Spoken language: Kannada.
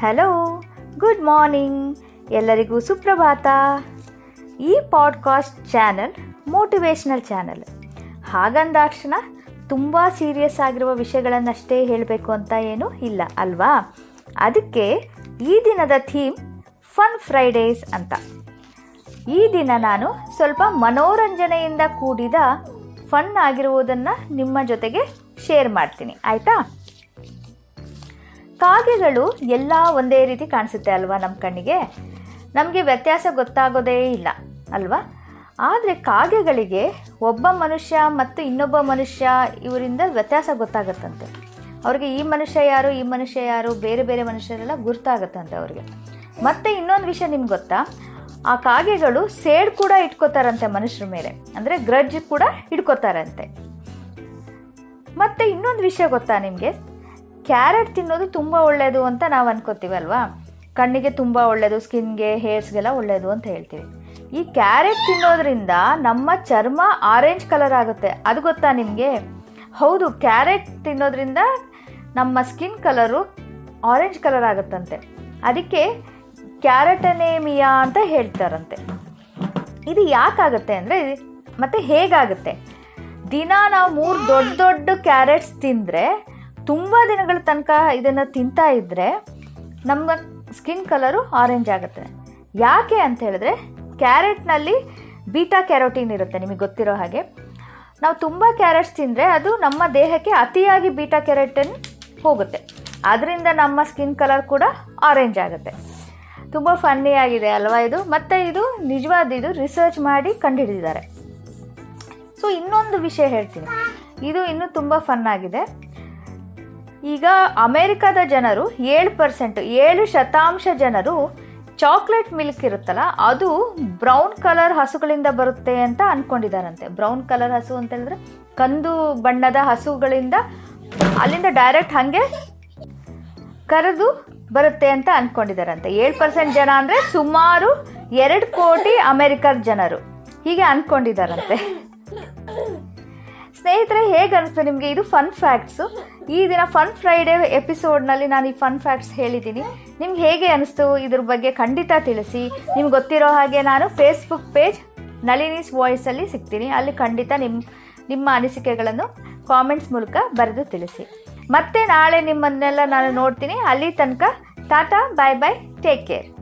ಹಲೋ ಗುಡ್ ಮಾರ್ನಿಂಗ್ ಎಲ್ಲರಿಗೂ ಸುಪ್ರಭಾತ. ಈ ಪಾಡ್ಕಾಸ್ಟ್ ಚಾನಲ್ ಮೋಟಿವೇಶ್ನಲ್ ಚಾನಲ್ ಹಾಗಂದಾಕ್ಷಣ ತುಂಬ ಸೀರಿಯಸ್ ಆಗಿರುವ ವಿಷಯಗಳನ್ನಷ್ಟೇ ಹೇಳಬೇಕು ಅಂತ ಏನೂ ಇಲ್ಲ, ಅಲ್ವಾ? ಅದಕ್ಕೆ ಈ ದಿನದ ಥೀಮ್ ಫನ್ ಫ್ರೈಡೇಸ್ ಅಂತ. ಈ ದಿನ ನಾನು ಸ್ವಲ್ಪ ಮನೋರಂಜನೆಯಿಂದ ಕೂಡಿದ ಫನ್ ಆಗಿರುವುದನ್ನು ನಿಮ್ಮ ಜೊತೆಗೆ ಶೇರ್ ಮಾಡ್ತೀನಿ, ಆಯಿತಾ? ಕಾಗೆಗಳು ಎಲ್ಲ ಒಂದೇ ರೀತಿ ಕಾಣಿಸುತ್ತೆ ಅಲ್ವಾ ನಮ್ಮ ಕಣ್ಣಿಗೆ? ನಮಗೆ ವ್ಯತ್ಯಾಸ ಗೊತ್ತಾಗೋದೇ ಇಲ್ಲ, ಅಲ್ವಾ? ಆದರೆ ಕಾಗೆಗಳಿಗೆ ಒಬ್ಬ ಮನುಷ್ಯ ಮತ್ತು ಇನ್ನೊಬ್ಬ ಮನುಷ್ಯ ಇವರಿಂದ ವ್ಯತ್ಯಾಸ ಗೊತ್ತಾಗುತ್ತಂತೆ. ಅವ್ರಿಗೆ ಈ ಮನುಷ್ಯ ಯಾರು, ಈ ಮನುಷ್ಯ ಯಾರು, ಬೇರೆ ಬೇರೆ ಮನುಷ್ಯರೆಲ್ಲ ಗುರ್ತಾಗತ್ತಂತೆ ಅವ್ರಿಗೆ. ಮತ್ತು ಇನ್ನೊಂದು ವಿಷಯ ನಿಮ್ಗೆ ಗೊತ್ತಾ? ಆ ಕಾಗೆಗಳು ಸೇಡ್ ಕೂಡ ಇಟ್ಕೋತಾರಂತೆ ಮನುಷ್ಯರ ಮೇಲೆ, ಅಂದರೆ ಗ್ರಜ್ ಕೂಡ ಇಟ್ಕೋತಾರಂತೆ ಮತ್ತು ಇನ್ನೊಂದು ವಿಷಯ ಗೊತ್ತಾ ನಿಮಗೆ? ಕ್ಯಾರೆಟ್ ತಿನ್ನೋದು ತುಂಬ ಒಳ್ಳೆಯದು ಅಂತ ನಾವು ಅನ್ಕೋತೀವಲ್ವಾ? ಕಣ್ಣಿಗೆ ತುಂಬ ಒಳ್ಳೆಯದು ಸ್ಕಿನ್ಗೆ, ಹೇರ್ಸ್ಗೆಲ್ಲ ಒಳ್ಳೆಯದು ಅಂತ ಹೇಳ್ತೀವಿ. ಈ ಕ್ಯಾರೆಟ್ ತಿನ್ನೋದ್ರಿಂದ ನಮ್ಮ ಚರ್ಮ ಆರೆಂಜ್ ಕಲರ್ ಆಗುತ್ತೆ. ಅದು ಗೊತ್ತಾ ನಿಮಗೆ? ಹೌದು, ಕ್ಯಾರೆಟ್ ತಿನ್ನೋದ್ರಿಂದ ನಮ್ಮ ಸ್ಕಿನ್ ಕಲರು ಆರೆಂಜ್ ಕಲರ್ ಆಗುತ್ತಂತೆ. ಅದಕ್ಕೆ ಕ್ಯಾರೆಟನೇಮಿಯಾ ಅಂತ ಹೇಳ್ತಾರಂತೆ. ಇದು ಯಾಕಾಗುತ್ತೆ ಅಂದರೆ ಮತ್ತು ಹೇಗಾಗುತ್ತೆ? ದಿನ ನಾವು ಮೂರು ದೊಡ್ಡ ದೊಡ್ಡ ಕ್ಯಾರೆಟ್ಸ್ ತಿಂದರೆ ತುಂಬ ದಿನಗಳ ತನಕ ಇದನ್ನು ತಿಂತಾ ಇದ್ದರೆ ನಮ್ಮ ಸ್ಕಿನ್ ಕಲರು ಆರೆಂಜ್ ಆಗುತ್ತೆ. ಯಾಕೆ ಅಂತ ಹೇಳಿದ್ರೆ ಕ್ಯಾರೆಟ್ನಲ್ಲಿ ಬೀಟಾ ಕ್ಯಾರೋಟೀನ್ ಇರುತ್ತೆ, ನಿಮಗೆ ಗೊತ್ತಿರೋ ಹಾಗೆ. ನಾವು ತುಂಬ ಕ್ಯಾರೆಟ್ಸ್ ತಿಂದರೆ ಅದು ನಮ್ಮ ದೇಹಕ್ಕೆ ಅತಿಯಾಗಿ ಬೀಟಾ ಕ್ಯಾರೆಟನ್ ಹೋಗುತ್ತೆ. ಅದರಿಂದ ನಮ್ಮ ಸ್ಕಿನ್ ಕಲರ್ ಕೂಡ ಆರೆಂಜ್ ಆಗುತ್ತೆ. ತುಂಬ ಫನ್ನಿ ಆಗಿದೆ ಅಲ್ವಾ ಇದು? ಮತ್ತು ಇದು ನಿಜವಾದ ಇದು ರಿಸರ್ಚ್ ಮಾಡಿ ಕಂಡುಹಿಡಿದಿದ್ದಾರೆ. ಸೊ ಇನ್ನೊಂದು ವಿಷಯ ಹೇಳ್ತೀನಿ. ಇದು ಇನ್ನೂ ತುಂಬ ಫನ್ ಆಗಿದೆ. ಈಗ ಅಮೇರಿಕಾದ ಜನರು ಏಳು ಪರ್ಸೆಂಟ್, ಏಳು ಶತಾಂಶ ಜನರು ಚಾಕ್ಲೇಟ್ ಮಿಲ್ಕ್ ಇರುತ್ತಲ್ಲ, ಅದು ಬ್ರೌನ್ ಕಲರ್ ಹಸುಗಳಿಂದ ಬರುತ್ತೆ ಅಂತ ಅಂದ್ಕೊಂಡಿದ್ದಾರಂತೆ ಬ್ರೌನ್ ಕಲರ್ ಹಸು ಅಂತ ಹೇಳಿದ್ರೆ ಕಂದು ಬಣ್ಣದ ಹಸುಗಳಿಂದ ಅಲ್ಲಿಂದ ಡೈರೆಕ್ಟ್ ಹಾಗೆ ಕರೆದು ಬರುತ್ತೆ ಅಂತ ಅಂದ್ಕೊಂಡಿದ್ದಾರಂತೆ ಏಳು ಪರ್ಸೆಂಟ್ ಜನ ಅಂದರೆ ಸುಮಾರು ಎರಡು ಕೋಟಿ ಅಮೆರಿಕದ ಜನರು. ಹೀಗೆ ಅಂದ್ಕೊಂಡಿದ್ದಾರಂತೆ ಸ್ನೇಹಿತರೆ ಹೇಗೆ ಅನಿಸ್ತು ನಿಮಗೆ? ಇದು ಫನ್ ಫ್ಯಾಕ್ಟ್ಸು ಈ ದಿನ ಫನ್ ಫ್ರೈಡೇ ಎಪಿಸೋಡ್ನಲ್ಲಿ ನಾನು ಈ ಫನ್ ಫ್ಯಾಕ್ಟ್ಸ್ ಹೇಳಿದ್ದೀನಿ. ನಿಮ್ಗೆ ಹೇಗೆ ಅನಿಸ್ತು? ಇದ್ರ ಬಗ್ಗೆ ಖಂಡಿತ ತಿಳಿಸಿ. ನಿಮ್ಗೆ ಗೊತ್ತಿರೋ ಹಾಗೆ ನಾನು ಫೇಸ್ಬುಕ್ ಪೇಜ್ ನಳಿನೀಸ್ ವಾಯ್ಸಲ್ಲಿ ಸಿಗ್ತೀನಿ. ಅಲ್ಲಿ ಖಂಡಿತ ನಿಮ್ಮ ನಿಮ್ಮ ಅನಿಸಿಕೆಗಳನ್ನು ಕಾಮೆಂಟ್ಸ್ ಮೂಲಕ ಬರೆದು ತಿಳಿಸಿ. ಮತ್ತೆ ನಾಳೆ ನಿಮ್ಮನ್ನೆಲ್ಲ ನಾನು ನೋಡ್ತೀನಿ. ಅಲ್ಲಿ ತನಕ tata bye bye take care